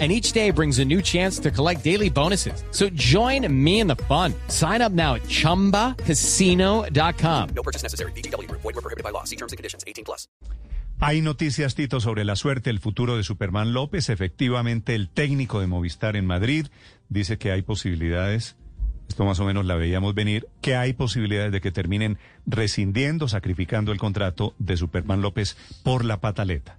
and each day brings a new chance to collect daily bonuses. So join me in the fun. Sign up now at ChumbaCasino.com. No purchase necessary. BGW. Void were prohibited by law. See terms and conditions. 18 plus. Hay noticias, Tito, sobre la suerte, el futuro de Superman López. Efectivamente, el técnico de Movistar en Madrid dice que hay posibilidades, esto más o menos la veíamos venir, que hay posibilidades de que terminen rescindiendo, sacrificando el contrato de Superman López por la pataleta.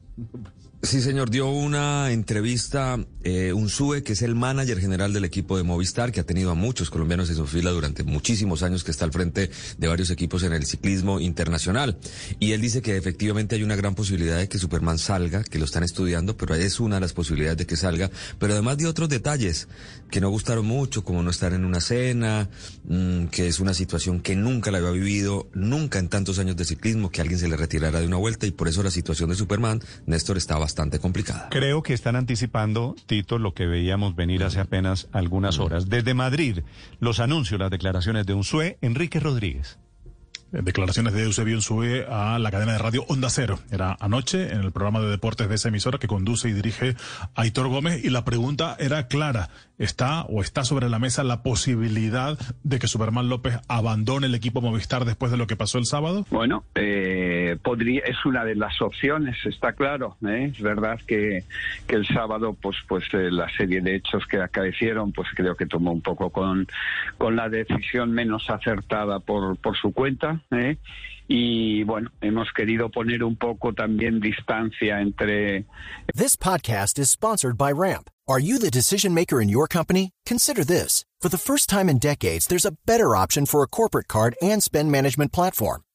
Sí, señor, dio una entrevista eh, un SUE, que es el manager general del equipo de Movistar, que ha tenido a muchos colombianos en su fila durante muchísimos años, que está al frente de varios equipos en el ciclismo internacional. Y él dice que efectivamente hay una gran posibilidad de que Superman salga, que lo están estudiando, pero es una de las posibilidades de que salga. Pero además de otros detalles que no gustaron mucho, como no estar en una cena, mmm, que es una situación que nunca la había vivido, nunca en tantos años de ciclismo, que alguien se le retirara de una vuelta, y por eso la situación de Superman, Néstor, está bastante complicada. Creo que están anticipando, Tito, lo que veíamos venir hace apenas algunas horas. Desde Madrid, los anuncios, las declaraciones de un SUE, Enrique Rodríguez. Declaraciones de Eusebio Sue a la cadena de radio Onda Cero. Era anoche en el programa de deportes de esa emisora que conduce y dirige Aitor Gómez y la pregunta era clara. ¿Está o está sobre la mesa la posibilidad de que Superman López abandone el equipo Movistar después de lo que pasó el sábado? Bueno, eh, podría, es una de las opciones, está claro. ¿eh? Es verdad que, que el sábado, pues, pues eh, la serie de hechos que acaecieron, pues creo que tomó un poco con, con la decisión menos acertada por, por su cuenta. ¿eh? y bueno, hemos querido poner un poco también distancia entre. This podcast is sponsored by Ramp. Are you the decision maker in your company? Consider this: for the first time in decades, there's a better option for a corporate card and spend management platform.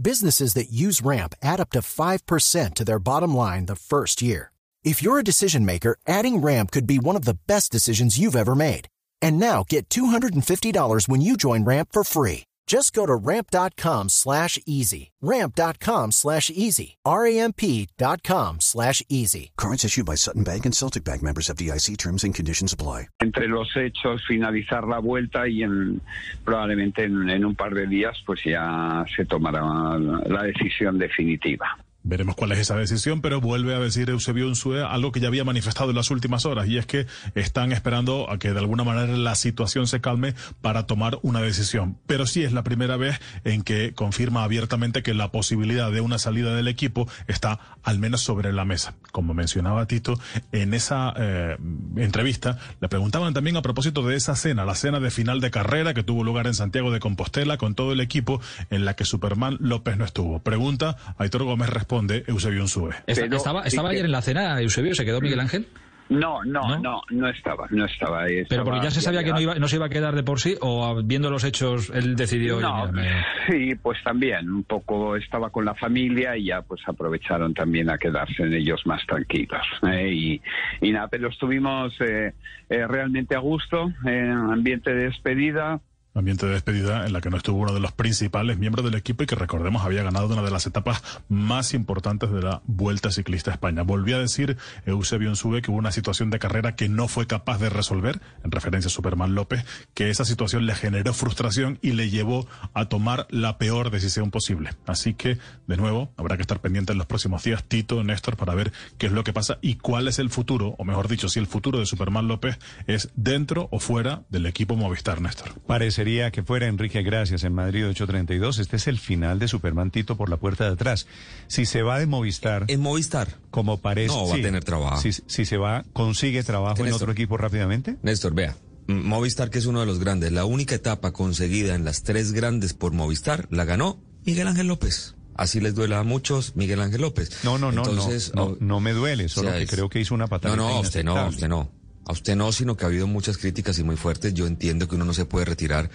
Businesses that use Ramp add up to 5% to their bottom line the first year. If you're a decision maker, adding Ramp could be one of the best decisions you've ever made. And now get $250 when you join Ramp for free. Just go to ramp.com slash easy. Ramp.com slash easy. R-A-M-P.com slash easy. Cards issued by Sutton Bank and Celtic Bank members of DIC terms and conditions apply. Entre los hechos, finalizar la vuelta y en, probablemente en, en un par de días pues ya se tomará la decisión definitiva. Veremos cuál es esa decisión, pero vuelve a decir Eusebio Unsue algo que ya había manifestado en las últimas horas, y es que están esperando a que de alguna manera la situación se calme para tomar una decisión. Pero sí es la primera vez en que confirma abiertamente que la posibilidad de una salida del equipo está al menos sobre la mesa. Como mencionaba Tito, en esa eh, entrevista le preguntaban también a propósito de esa cena, la cena de final de carrera que tuvo lugar en Santiago de Compostela con todo el equipo en la que Superman López no estuvo. Pregunta, Aitor Gómez responde responde Eusebio. Pero, ¿Estaba, estaba ayer en la cena, Eusebio? ¿Se quedó Miguel Ángel? No, no, no, no, no estaba, no estaba. Pero porque ya se sabía que no, iba, no se iba a quedar de por sí, o viendo los hechos, él decidió. No, oye, mira, me... sí, pues también, un poco estaba con la familia y ya pues aprovecharon también a quedarse en ellos más tranquilos. ¿eh? Y, y, nada, pero estuvimos eh, eh, realmente a gusto, en ambiente de despedida ambiente de despedida en la que no estuvo uno de los principales miembros del equipo y que recordemos había ganado una de las etapas más importantes de la Vuelta Ciclista España. Volvió a decir Eusebio Ensube que hubo una situación de carrera que no fue capaz de resolver, en referencia a Superman López, que esa situación le generó frustración y le llevó a tomar la peor decisión posible. Así que, de nuevo, habrá que estar pendiente en los próximos días, Tito, Néstor, para ver qué es lo que pasa y cuál es el futuro, o mejor dicho, si el futuro de Superman López es dentro o fuera del equipo Movistar, Néstor. Parecería que fuera Enrique Gracias en Madrid 832. Este es el final de Superman Tito por la puerta de atrás. Si se va de Movistar. En Movistar. Como parece. No va sí, a tener trabajo. Si, si, se va, ¿consigue trabajo Néstor, en otro equipo rápidamente? Néstor, vea. Movistar, que es uno de los grandes, la única etapa conseguida en las tres grandes por Movistar, la ganó Miguel Ángel López. Así les duela a muchos Miguel Ángel López. No, no, no, Entonces, no, no, oh, no me duele, solo o sea, que creo que hizo una patada. No, no, usted no, usted no. A usted no, sino que ha habido muchas críticas y muy fuertes. Yo entiendo que uno no se puede retirar,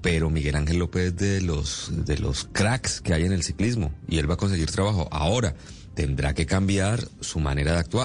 pero Miguel Ángel López de los, de los cracks que hay en el ciclismo y él va a conseguir trabajo. Ahora, tendrá que cambiar su manera de actuar.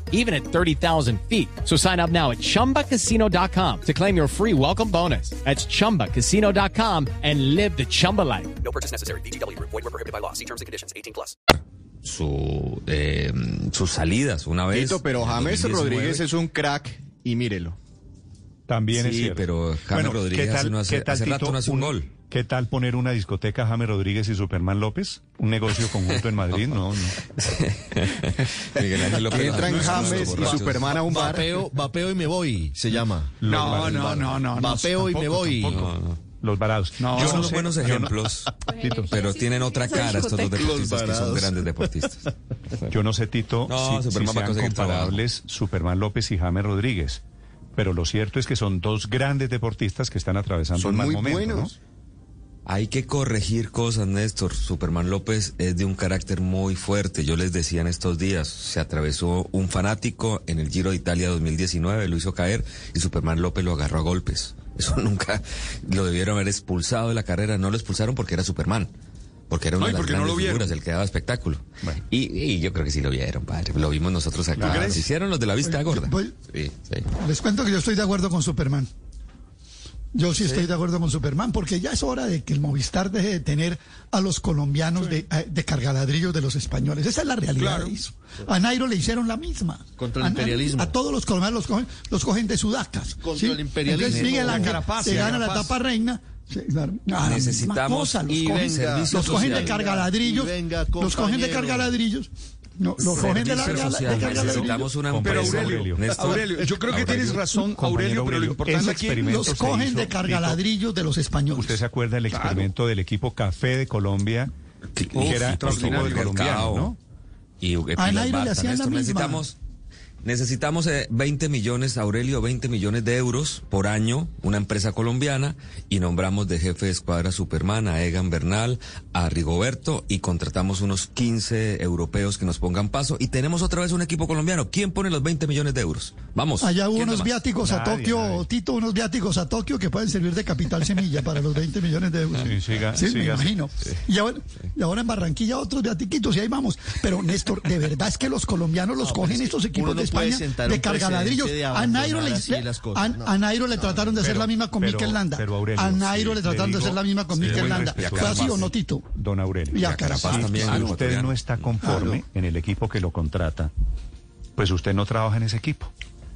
even at 30,000 feet. So sign up now at ChumbaCasino.com to claim your free welcome bonus. That's ChumbaCasino.com and live the Chumba life. No purchase necessary. VGW Group. Void were prohibited by law. See terms and conditions. 18 plus. Su, eh, sus salidas una vez. Tito, pero en James 2019. Rodríguez es un crack y mírelo. También es Sí, cierto. pero James Rodríguez hace no hace- hace rato no hace un gol. ¿Qué tal poner una discoteca James Rodríguez y Superman López? ¿Un negocio conjunto en Madrid? No, no. Miguel Ángel López. Entran James y. Superman a un bar. Vapeo, vapeo y me voy, se llama. No, no, no, no. no, Vapeo y me voy. Los varados. No, Yo Son no los sé- buenos ejemplos, pero tienen otra cara estos dos deportistas que son grandes deportistas. Yo no sé, Tito, No, si, sean comparables Superman López y James Rodríguez. Pero lo cierto es que son dos grandes deportistas que están atravesando Son un mal muy momento, ¿no? buenos. Hay que corregir cosas, Néstor. Superman López es de un carácter muy fuerte. Yo les decía en estos días, se atravesó un fanático en el Giro de Italia 2019, lo hizo caer y Superman López lo agarró a golpes. Eso nunca lo debieron haber expulsado de la carrera. No lo expulsaron porque era Superman. Porque era una No, de las no grandes lo figuras, el que daba espectáculo. Bueno. Y, y yo creo que sí lo vieron, padre. Lo vimos nosotros acá. Se hicieron los de la vista gorda. voy- Sí, sí. Les cuento que yo estoy de acuerdo con Superman. Yo sí, estoy de acuerdo con Superman, porque ya es hora de que el Movistar deje de tener a los colombianos de, eh, de cargaladrillos de los españoles. Esa es la realidad Claro. de eso. A Nairo le hicieron la misma. Contra el A- imperialismo. A, todos los colombianos los cogen, los cogen de sudacas. Contra el imperialismo. Entonces Miguel Ángel Carapaz, se gana la Carapaz. tapa reina. sí, claro. Ah, Necesitamos- cosa, los y cogen, venga, servicio los cogen de cargaladrillos. Y venga, los cogen de cargaladrillos. No, los cogen de, la, Servicio de social. cargaladrillos. Necesitamos una Pero empresa. Aurelio, Néstor, Aurelio, yo creo que Aurelio. tienes razón, Aurelio, pero lo Aurelio, importante aquí... experimento Los cogen de cargaladrillos de los españoles. ¿Usted se acuerda del experimento del equipo Café de Colombia? Que, Uf, era un extraordinario. equipo de colombiano. ¿no? Y A Pilas Nairo le Barta, hacían la Néstor, misma. necesitamos necesitamos eh, 20 millones, Aurelio, 20 millones de euros por año, una empresa colombiana, y nombramos de jefe de escuadra Superman, a Egan Bernal, a Rigoberto, y contratamos unos 15 europeos que nos pongan paso, y tenemos otra vez un equipo colombiano. ¿Quién pone los 20 millones de euros? Vamos. Allá hubo ¿quién unos viáticos a Nadie, Tokio, nadie. Tito, unos viáticos a Tokio que pueden servir de capital semilla para los 20 millones de euros. Sí, siga- Sí, me siga así. imagino. Y, ahora, y ahora en Barranquilla otros viatiquitos y ahí vamos. Pero Néstor, de verdad es que los colombianos los No, cogen es estos equipos no de España de cargaladrillos. de A Nairo le, a, No. a Nairo le trataron de hacer Pero- la misma con pero- Mikel Landa. pero Aurelio, a Nairo sí, le trataron le de hacer digo- la misma con sí, Mikel Landa. ¿Fue así o no, Tito? Don Aurelio. Y a Carapaz también. Si el usted no está conforme en el equipo que lo contrata, pues usted no trabaja en ese equipo.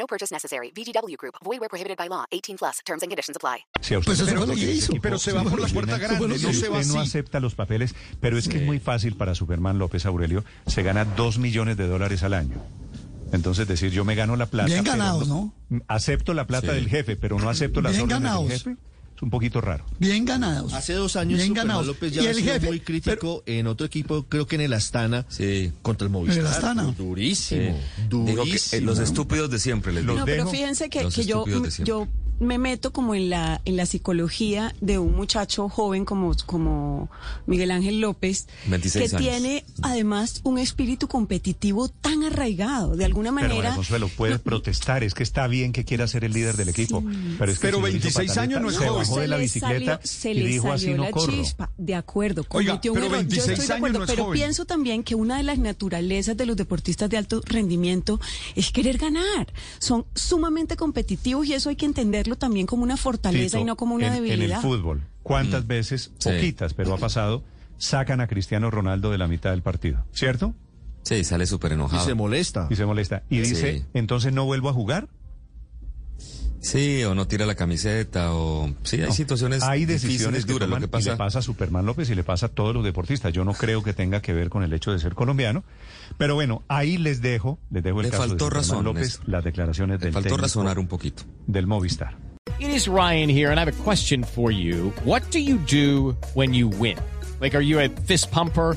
No purchase necessary. VGW Group. Void where prohibited by law. 18 plus. Terms and conditions apply. Si usted Pues eso fue lo que hizo. Pero se va sí, por la puerta sí, grande, sí, no se va no así. acepta los papeles, pero es que es muy fácil para Superman López Aurelio, se gana dos millones de dólares al año. Entonces decir, yo me gano la plata. Bien pero ganados, ¿no? Acepto la plata Sí. del jefe, pero no acepto las Bien órdenes ganados. del jefe. Es un poquito raro. Bien ganados. Hace dos años Bien ganados. López Y ya ha el sido jefe, muy crítico en otro equipo, creo que en el Astana, Sí. contra el Movistar. En el Astana. Durísimo, Digo que, eh, durísimo. los estúpidos de siempre les digo. No, pero fíjense que, que yo, yo me meto como en la, en la psicología de un muchacho joven como, como Miguel Ángel López, 26 que años. tiene además un espíritu competitivo tan arraigado, de alguna Pero, manera. María Consuelo, puede no- protestar. Es que está bien que quiera ser el líder del equipo. Pero, es que Pero si lo hizo 26 pataleta, años no es se joven. bajó de la le bicicleta salió- se y le dijo así salió no la corro. chispa. De acuerdo, Oiga, cometió un pero error. Yo 26 estoy de acuerdo, no es pero joven. pienso también que una de las naturalezas de los deportistas de alto rendimiento es querer ganar. Son sumamente competitivos y eso hay que entenderlo verlo también como una fortaleza Tito, y no como una en, en debilidad. el fútbol, ¿cuántas veces, Sí. poquitas, pero ha pasado, sacan a Cristiano Ronaldo de la mitad del partido? ¿Cierto? Sí, sale súper enojado. Y se molesta. Y se molesta. Y Sí. dice, entonces no vuelvo a jugar. Sí, o no tira la camiseta, o... Sí, hay No, situaciones hay decisiones que duras. Lo que y pasa... le pasa a Superman López y le pasa a todos los deportistas. Yo no creo que tenga que ver con el hecho de ser colombiano, pero bueno, ahí les dejo, les dejo el Le caso faltó de Superman razón, López, Néstor. las declaraciones Le del faltó razonar un poquito. del Movistar. It is Ryan here, and I have a question for you. What do you do when you win? Like, are you a fist pumper?